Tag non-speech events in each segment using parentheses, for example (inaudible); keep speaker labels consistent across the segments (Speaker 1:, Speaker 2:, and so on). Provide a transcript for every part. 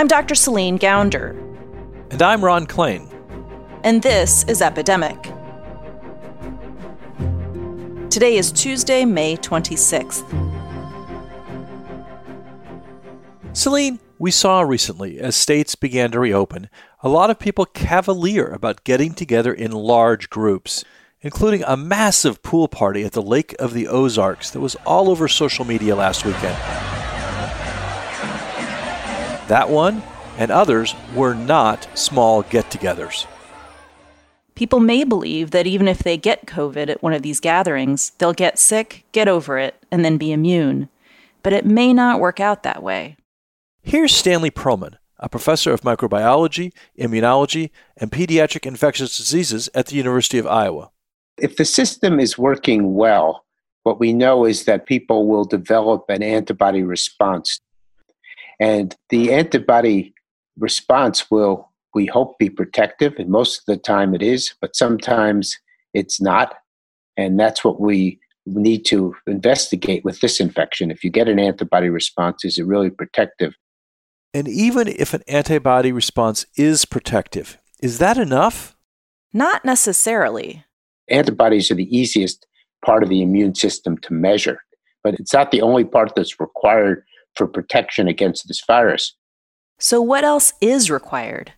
Speaker 1: I'm Dr. Celine Gounder.
Speaker 2: And I'm Ron Klain.
Speaker 1: And this is Epidemic. Today is Tuesday, May 26th.
Speaker 2: Celine, we saw recently, as states began to reopen, a lot of people cavalier about getting together in large groups, including a massive pool party at the Lake of the Ozarks that was all over social media last weekend. That one and others were not small get togethers.
Speaker 1: People may believe that even if they get COVID at one of these gatherings, they'll get sick, get over it, and then be immune. But it may not work out that way.
Speaker 2: Here's Stanley Perlman, a professor of microbiology, immunology, and pediatric infectious diseases at the University of Iowa.
Speaker 3: If the system is working well, what we know is that people will develop an antibody response. And the antibody response will, we hope, be protective, and most of the time it is, but sometimes it's not. And that's what we need to investigate with this infection. If you get an antibody response, is it really protective?
Speaker 2: And even if an antibody response is protective, is that enough?
Speaker 1: Not necessarily.
Speaker 3: Antibodies are the easiest part of the immune system to measure, but it's not the only part that's required for protection against this virus.
Speaker 1: So, what else is required?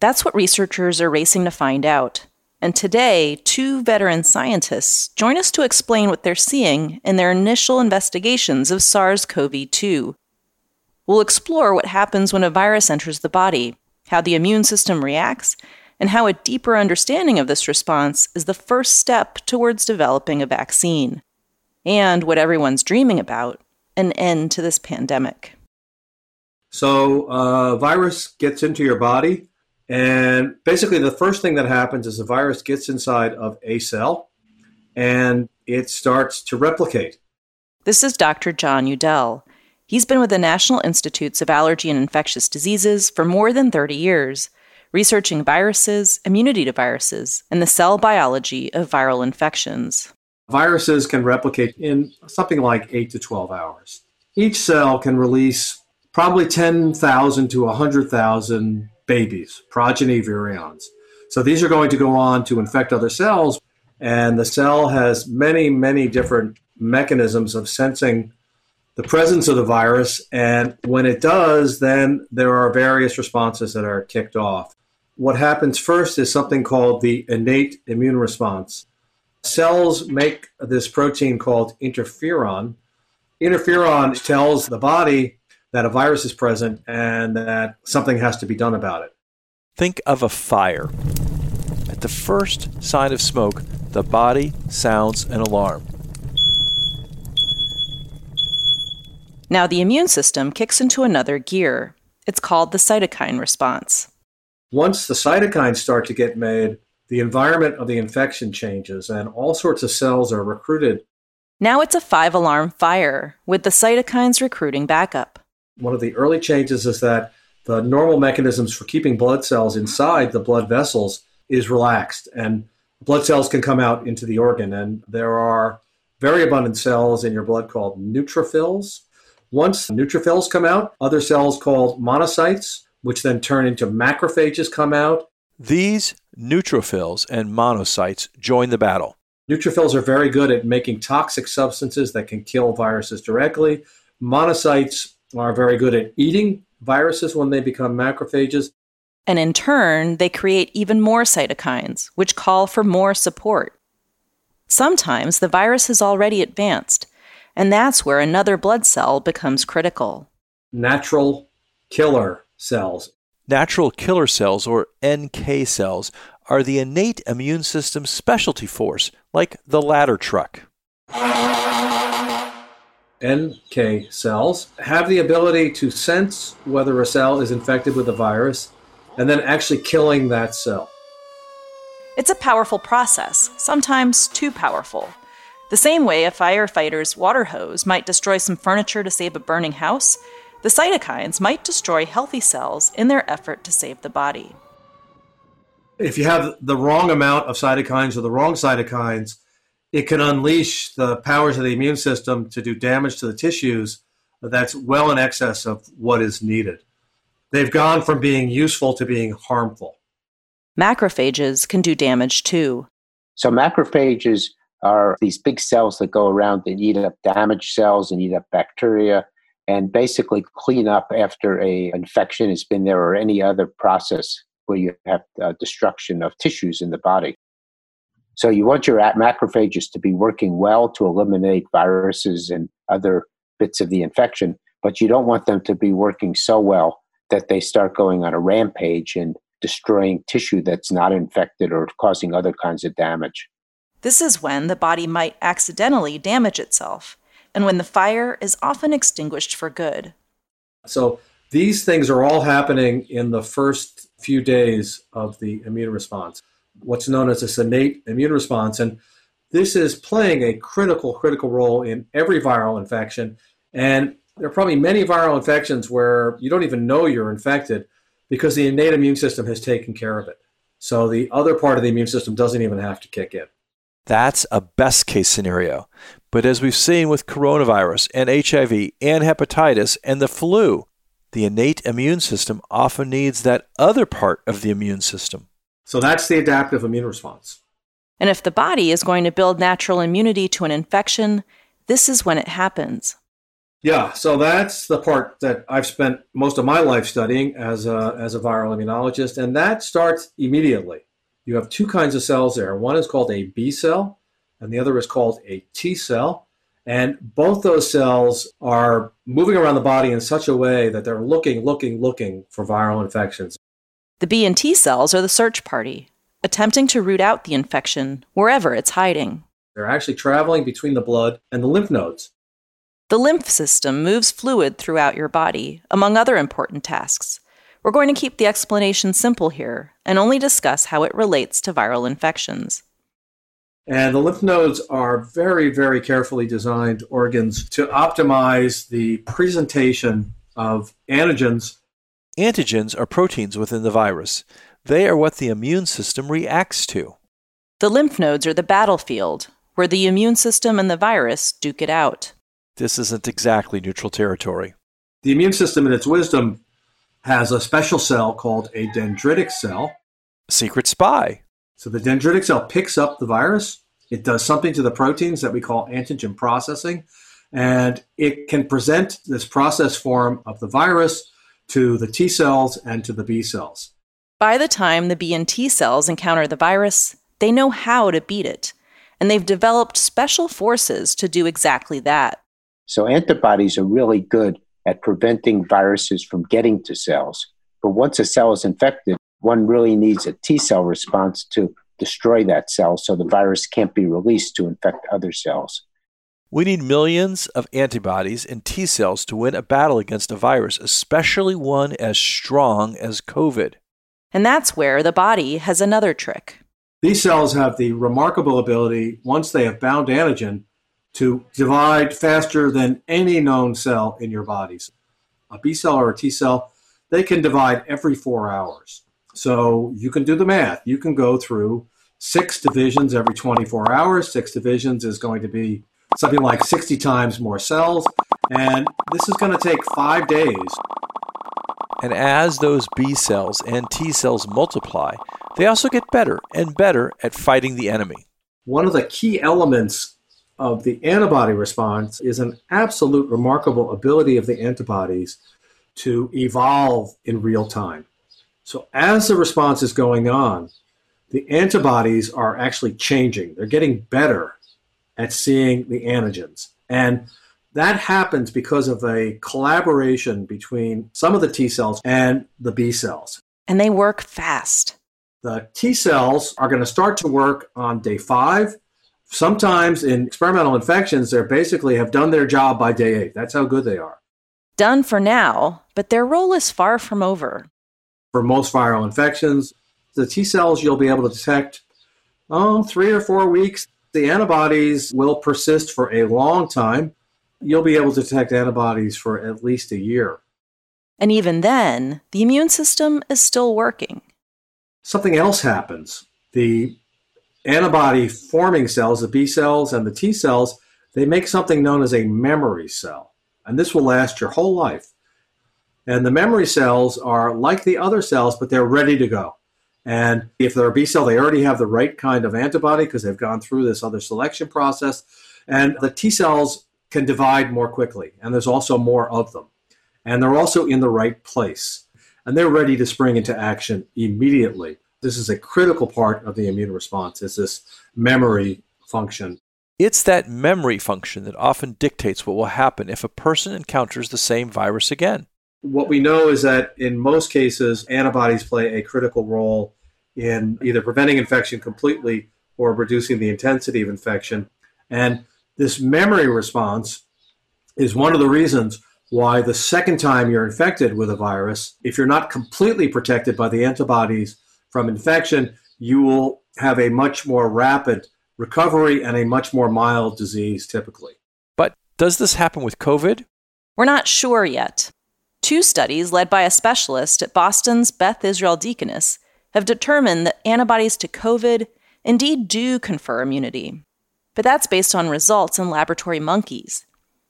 Speaker 1: That's what researchers are racing to find out. And today, two veteran scientists join us to explain what they're seeing in their initial investigations of SARS CoV 2 We'll explore what happens when a virus enters the body, how the immune system reacts, and how a deeper understanding of this response is the first step towards developing a vaccine. And what everyone's dreaming about an end to this pandemic.
Speaker 4: So, a uh, virus gets into your body, and basically, the first thing that happens is the virus gets inside of a cell and it starts to replicate.
Speaker 1: This is Dr. Jon Yewdell. He's been with the National Institutes of Allergy and Infectious Diseases for more than 30 years, researching viruses, immunity to viruses, and the cell biology of viral infections.
Speaker 4: Viruses can replicate in something like 8 to 12 hours. Each cell can release probably 10,000 to 100,000 babies, progeny virions. So these are going to go on to infect other cells, and the cell has many, many different mechanisms of sensing the presence of the virus. And when it does, then there are various responses that are kicked off. What happens first is something called the innate immune response. Cells make this protein called interferon. Interferon tells the body that a virus is present and that something has to be done about it.
Speaker 2: Think of a fire. At the first sign of smoke, the body sounds an alarm.
Speaker 1: Now, the immune system kicks into another gear. It's called the cytokine response.
Speaker 4: Once the cytokines start to get made, the environment of the infection changes and all sorts of cells are recruited.
Speaker 1: Now it's a five alarm fire, with the cytokines recruiting backup.
Speaker 4: One of the early changes is that the normal mechanisms for keeping blood cells inside the blood vessels is relaxed, and blood cells can come out into the organ. And there are very abundant cells in your blood called neutrophils, once neutrophils come out, other cells called monocytes, which then turn into macrophages, come out.
Speaker 2: These neutrophils and monocytes join the battle.
Speaker 4: Neutrophils are very good at making toxic substances that can kill viruses directly. Monocytes are very good at eating viruses when they become macrophages.
Speaker 1: And in turn, they create even more cytokines, which call for more support. Sometimes the virus has already advanced, and that's where another blood cell becomes critical.
Speaker 4: Natural killer cells.
Speaker 2: Natural killer cells, or NK cells, are the innate immune system's specialty force, like the ladder truck.
Speaker 4: NK cells have the ability to sense whether a cell is infected with a virus and then actually killing that cell.
Speaker 1: It's a powerful process, sometimes too powerful. The same way a firefighter's water hose might destroy some furniture to save a burning house, the cytokines might destroy healthy cells in their effort to save the body.
Speaker 4: If you have the wrong amount of cytokines or the wrong cytokines, it can unleash the powers of the immune system to do damage to the tissues that's well in excess of what is needed. they've gone from being useful to being harmful.
Speaker 1: Macrophages can do damage too.
Speaker 3: So, macrophages are these big cells that go around and eat up damaged cells and eat up bacteria and basically clean up after a infection has been there or any other process where you have uh, destruction of tissues in the body. So you want your macrophages to be working well to eliminate viruses and other bits of the infection, but you don't want them to be working so well that they start going on a rampage and destroying tissue that's not infected or causing other kinds of damage.
Speaker 1: This is when the body might accidentally damage itself, and when the fire is often extinguished for good.
Speaker 4: So these things are all happening in the first few days of the immune response, what's known as this innate immune response. And this is playing a critical, critical role in every viral infection. And there are probably many viral infections where you don't even know you're infected because the innate immune system has taken care of it. So the other part of the immune system doesn't even have to kick in.
Speaker 2: That's a best case scenario. But as we've seen with coronavirus and HIV and hepatitis and the flu, the innate immune system often needs that other part of the immune system.
Speaker 4: So that's the adaptive immune response.
Speaker 1: And if the body is going to build natural immunity to an infection, this is when it happens.
Speaker 4: Yeah, so that's the part that I've spent most of my life studying as a, as a viral immunologist, and that starts immediately. You have two kinds of cells there. One is called a B cell, and the other is called a T cell. And both those cells are moving around the body in such a way that they're looking, looking, looking for viral infections.
Speaker 1: The B and T cells are the search party, attempting to root out the infection wherever it's hiding.
Speaker 4: They're actually traveling between the blood and the lymph nodes.
Speaker 1: The lymph system moves fluid throughout your body, among other important tasks. We're going to keep the explanation simple here and only discuss how it relates to viral infections.
Speaker 4: And the lymph nodes are very, very carefully designed organs to optimize the presentation of antigens.
Speaker 2: Antigens are proteins within the virus. They are what the immune system reacts to.
Speaker 1: The lymph nodes are the battlefield, where the immune system and the virus duke it out.
Speaker 2: This isn't exactly neutral territory.
Speaker 4: The immune system, in its wisdom, has a special cell called a dendritic cell.
Speaker 2: Secret spy.
Speaker 4: So the dendritic cell picks up the virus. It does something to the proteins that we call antigen processing, and it can present this process form of the virus to the T cells and to the B cells.
Speaker 1: By the time the B and T cells encounter the virus, they know how to beat it, and they've developed special forces to do exactly that.
Speaker 3: So antibodies are really good at preventing viruses from getting to cells. But once a cell is infected, one really needs a T cell response to destroy that cell so the virus can't be released to infect other cells.
Speaker 2: We need millions of antibodies and T cells to win a battle against a virus, especially one as strong as COVID.
Speaker 1: And that's where the body has another trick.
Speaker 4: These cells have the remarkable ability, once they have bound antigen, to divide faster than any known cell in your bodies. A B cell or a T cell, they can divide every four hours. So you can do the math. You can go through six divisions every 24 hours. Six divisions is going to be something like 60 times more cells. And this is going to take five days.
Speaker 2: And as those B cells and T cells multiply, they also get better and better at fighting the enemy.
Speaker 4: One of the key elements of the antibody response is an absolute remarkable ability of the antibodies to evolve in real time. So as the response is going on, the antibodies are actually changing. They're getting better at seeing the antigens. And that happens because of a collaboration between some of the T cells and the B cells.
Speaker 1: And they work fast.
Speaker 4: The T cells are going to start to work on day five. Sometimes in experimental infections, they basically have done their job by day eight. That's how good they are.
Speaker 1: Done for now, but their role is far from over
Speaker 4: for most viral infections. The T cells you'll be able to detect, oh, three or four weeks. The antibodies will persist for a long time. You'll be able to detect antibodies for at least a year.
Speaker 1: And even then, the immune system is still working.
Speaker 4: Something else happens. The antibody forming cells, the B cells and the T cells, they make something known as a memory cell. And this will last your whole life. And the memory cells are like the other cells, but they're ready to go. And if they're a B cell, they already have the right kind of antibody because they've gone through this other selection process. And the T cells can divide more quickly, and there's also more of them. And they're also in the right place. And they're ready to spring into action immediately. This is a critical part of the immune response, is this memory function.
Speaker 2: It's that memory function that often dictates what will happen if a person encounters the same virus again.
Speaker 4: What we know is that in most cases, antibodies play a critical role in either preventing infection completely or reducing the intensity of infection. And this memory response is one of the reasons why the second time you're infected with a virus, if you're not completely protected by the antibodies from infection, you will have a much more rapid recovery and a much more mild disease typically.
Speaker 2: But does this happen with COVID?
Speaker 1: We're not sure yet. Two studies led by a specialist at Boston's Beth Israel Deaconess have determined that antibodies to COVID indeed do confer immunity. But that's based on results in laboratory monkeys.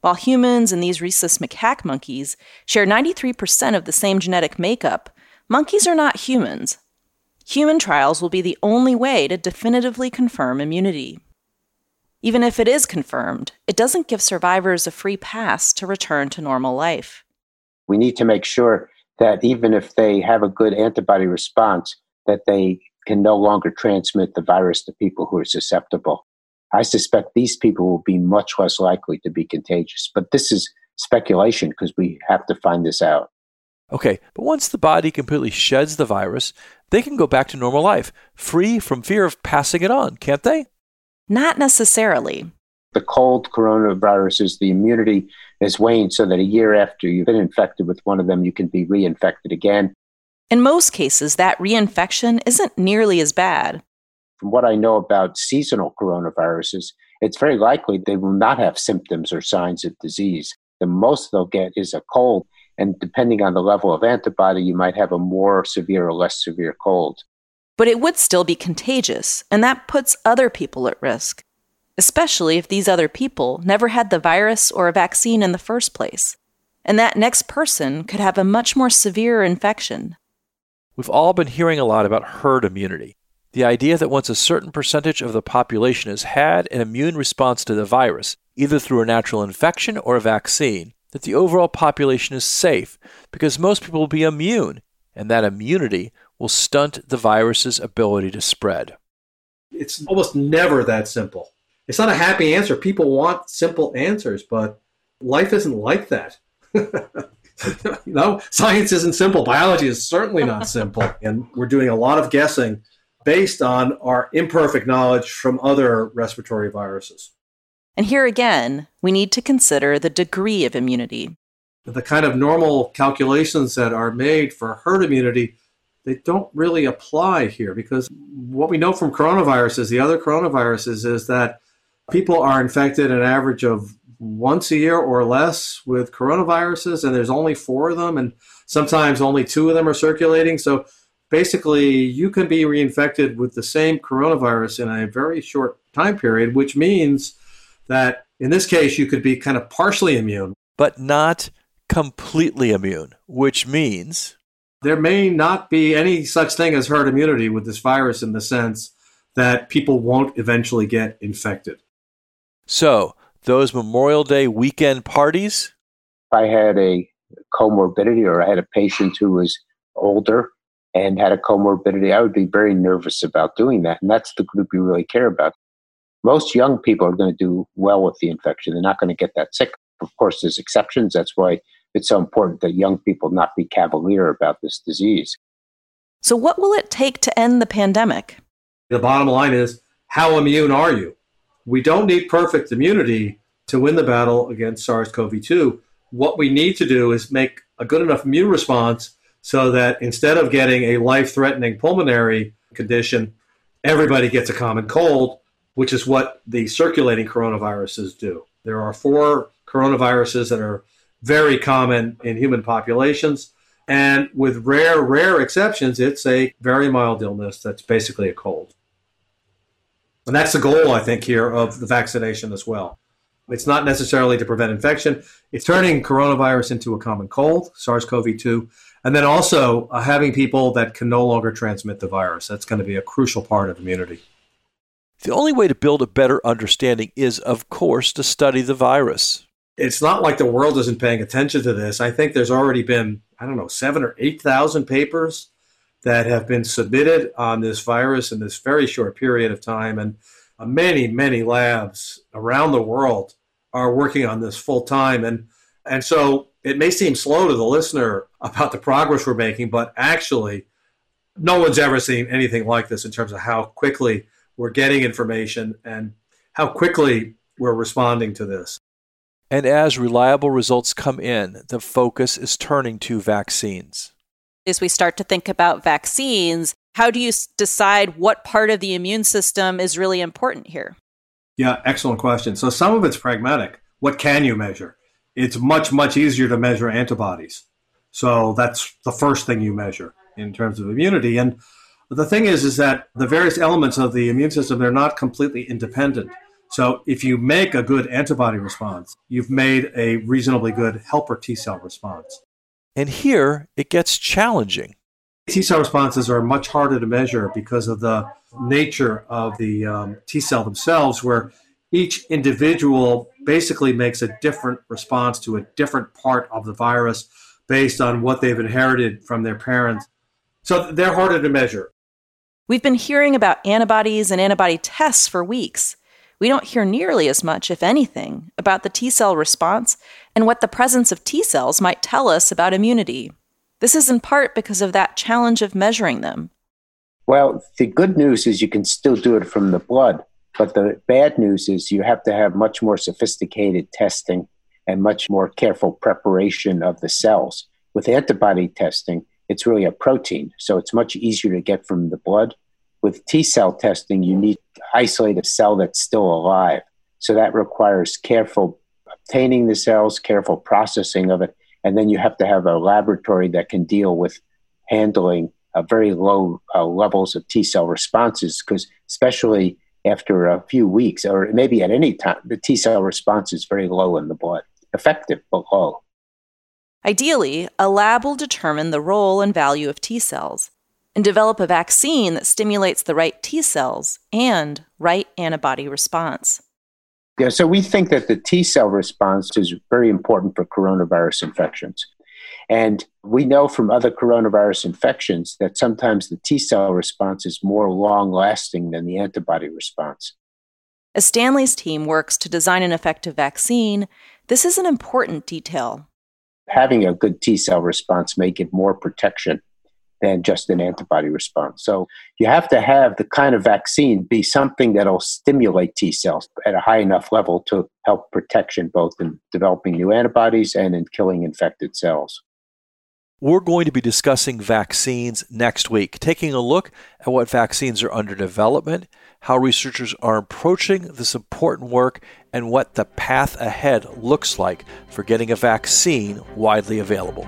Speaker 1: While humans and these rhesus macaque monkeys share 93% of the same genetic makeup, monkeys are not humans, human trials will be the only way to definitively confirm immunity. Even if it is confirmed, it doesn't give survivors a free pass to return to normal life.
Speaker 3: We need to make sure that even if they have a good antibody response, that they can no longer transmit the virus to people who are susceptible. I suspect these people will be much less likely to be contagious. But this is speculation because we have to find this out.
Speaker 2: Okay, but once the body completely sheds the virus, they can go back to normal life, free from fear of passing it on, can't they?
Speaker 1: Not necessarily.
Speaker 3: The cold coronaviruses, the immunity is waned so that a year after you've been infected with one of them, you can be reinfected again.
Speaker 1: In most cases, that reinfection isn't nearly as bad.
Speaker 3: From what I know about seasonal coronaviruses, it's very likely they will not have symptoms or signs of disease. The most they'll get is a cold and depending on the level of antibody, you might have a more severe or less severe cold.
Speaker 1: But it would still be contagious, and that puts other people at risk, especially if these other people never had the virus or a vaccine in the first place. And that next person could have a much more severe infection.
Speaker 2: We've all been hearing a lot about herd immunity. The idea that once a certain percentage of the population has had an immune response to the virus, either through a natural infection or a vaccine, that the overall population is safe because most people will be immune, and that immunity will stunt the virus's ability to spread.
Speaker 4: It's almost never that simple. It's not a happy answer. People want simple answers, but life isn't like that. (laughs) you know, science isn't simple. Biology is certainly not simple. And we're doing a lot of guessing based on our imperfect knowledge from other respiratory viruses.
Speaker 1: And here again, we need to consider the degree of immunity.
Speaker 4: The kind of normal calculations that are made for herd immunity, they don't really apply here because what we know from coronaviruses, the other coronaviruses, is that people are infected an average of once a year or less with coronaviruses, and there's only four of them, and sometimes only two of them are circulating. So basically, you can be reinfected with the same coronavirus in a very short time period, which means that in this case, you could be kind of partially immune.
Speaker 2: But not completely immune, which means.
Speaker 4: There may not be any such thing as herd immunity with this virus in the sense that people won't eventually get infected.
Speaker 2: So, those Memorial Day weekend parties?
Speaker 3: I had a comorbidity or I had a patient who was older and had a comorbidity, I would be very nervous about doing that. And that's the group you really care about most young people are going to do well with the infection. They're not going to get that sick. Of course, there's exceptions. That's why it's so important that young people not be cavalier about this disease.
Speaker 1: So, what will it take to end the pandemic?
Speaker 4: The bottom line is how immune are you? We don't need perfect immunity to win the battle against SARS CoV 2. What we need to do is make a good enough immune response so that instead of getting a life threatening pulmonary condition, everybody gets a common cold which is what the circulating coronaviruses do. There are four coronaviruses that are very common in human populations. And with rare, rare exceptions, it's a very mild illness that's basically a cold. And that's the goal, I think, here of the vaccination as well. It's not necessarily to prevent infection. It's turning coronavirus into a common cold, SARS CoV 2, and then also uh, having people that can no longer transmit the virus. That's going to be a crucial part of immunity.
Speaker 2: The only way to build a better understanding is, of course, to study the virus.
Speaker 4: It's not like the world isn't paying attention to this. I think there's already been, I don't know, seven or 8,000 papers that have been submitted on this virus in this very short period of time. And uh, many, many labs around the world are working on this full time. And, and so it may seem slow to the listener about the progress we're making, but actually, no one's ever seen anything like this in terms of how quickly we're getting information and how quickly we're responding to this.
Speaker 2: And as reliable results come in, the focus is turning to vaccines.
Speaker 1: As we start to think about vaccines, how do you decide what part of the immune system is really important here?
Speaker 4: Yeah, excellent question. So some of it's pragmatic. What can you measure? It's much, much easier to measure antibodies. So that's the first thing you measure in terms of immunity. And the thing is, is that the various elements of the immune system, they're not completely independent. So if you make a good antibody response, you've made a reasonably good helper T cell response.
Speaker 2: And here it gets challenging.
Speaker 4: T cell responses are much harder to measure because of the nature of the um, T cell themselves, where each individual basically makes a different response to a different part of the virus based on what they've inherited from their parents. So they're harder to measure.
Speaker 1: We've been hearing about antibodies and antibody tests for weeks. We don't hear nearly as much, if anything, about the T cell response and what the presence of T cells might tell us about immunity. This is in part because of that challenge of measuring them.
Speaker 3: Well, the good news is you can still do it from the blood, but the bad news is you have to have much more sophisticated testing and much more careful preparation of the cells. With antibody testing, it's really a protein. So it's much easier to get from the blood. With T cell testing, you need to isolate a cell that's still alive. So that requires careful obtaining the cells, careful processing of it. And then you have to have a laboratory that can deal with handling uh, very low uh, levels of T cell responses, because especially after a few weeks, or maybe at any time, the T cell response is very low in the blood, effective but low.
Speaker 1: Ideally, a lab will determine the role and value of T cells and develop a vaccine that stimulates the right T cells and right antibody response.
Speaker 3: Yeah, so we think that the T cell response is very important for coronavirus infections. And we know from other coronavirus infections that sometimes the T cell response is more long lasting than the antibody response.
Speaker 1: As Stanley's team works to design an effective vaccine, this is an important detail
Speaker 3: having a good T cell response may give more protection than just an antibody response. So you have to have the kind of vaccine be something that'll stimulate T cells at a high enough level to help protection both in developing new antibodies and in killing infected cells.
Speaker 2: We're going to be discussing vaccines next week, taking a look at what vaccines are under development, how researchers are approaching this important work, and what the path ahead looks like for getting a vaccine widely available.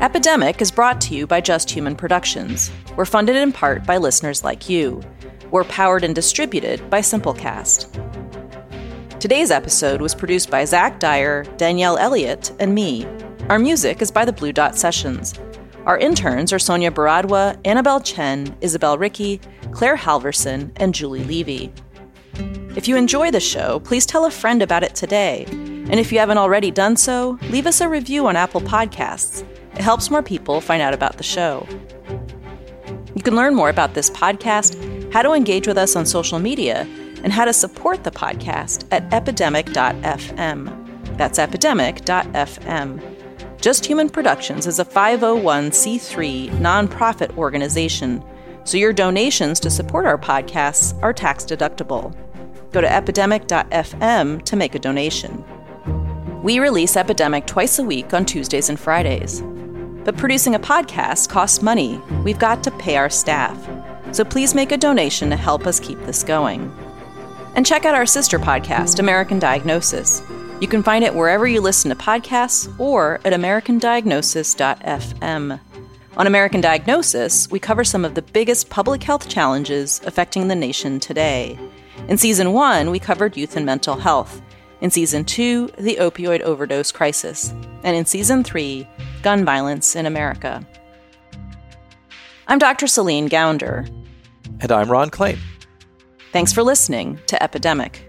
Speaker 1: Epidemic is brought to you by Just Human Productions. We're funded in part by listeners like you. We're powered and distributed by Simplecast. Today's episode was produced by Zach Dyer, Danielle Elliott, and me. Our music is by the Blue Dot Sessions. Our interns are Sonia Baradwa, Annabelle Chen, Isabel Ricky, Claire Halverson, and Julie Levy. If you enjoy the show, please tell a friend about it today. And if you haven't already done so, leave us a review on Apple Podcasts. It helps more people find out about the show. You can learn more about this podcast how to engage with us on social media, and how to support the podcast at epidemic.fm. That's epidemic.fm. Just Human Productions is a 501c3 nonprofit organization, so your donations to support our podcasts are tax deductible. Go to epidemic.fm to make a donation. We release Epidemic twice a week on Tuesdays and Fridays. But producing a podcast costs money. We've got to pay our staff. So please make a donation to help us keep this going. And check out our sister podcast, American Diagnosis. You can find it wherever you listen to podcasts or at americandiagnosis.fm. On American Diagnosis, we cover some of the biggest public health challenges affecting the nation today. In season one, we covered youth and mental health. In season two, the opioid overdose crisis. And in season three, gun violence in America. I'm Dr. Celine Gounder.
Speaker 2: And I'm Ron Klain.
Speaker 1: Thanks for listening to Epidemic.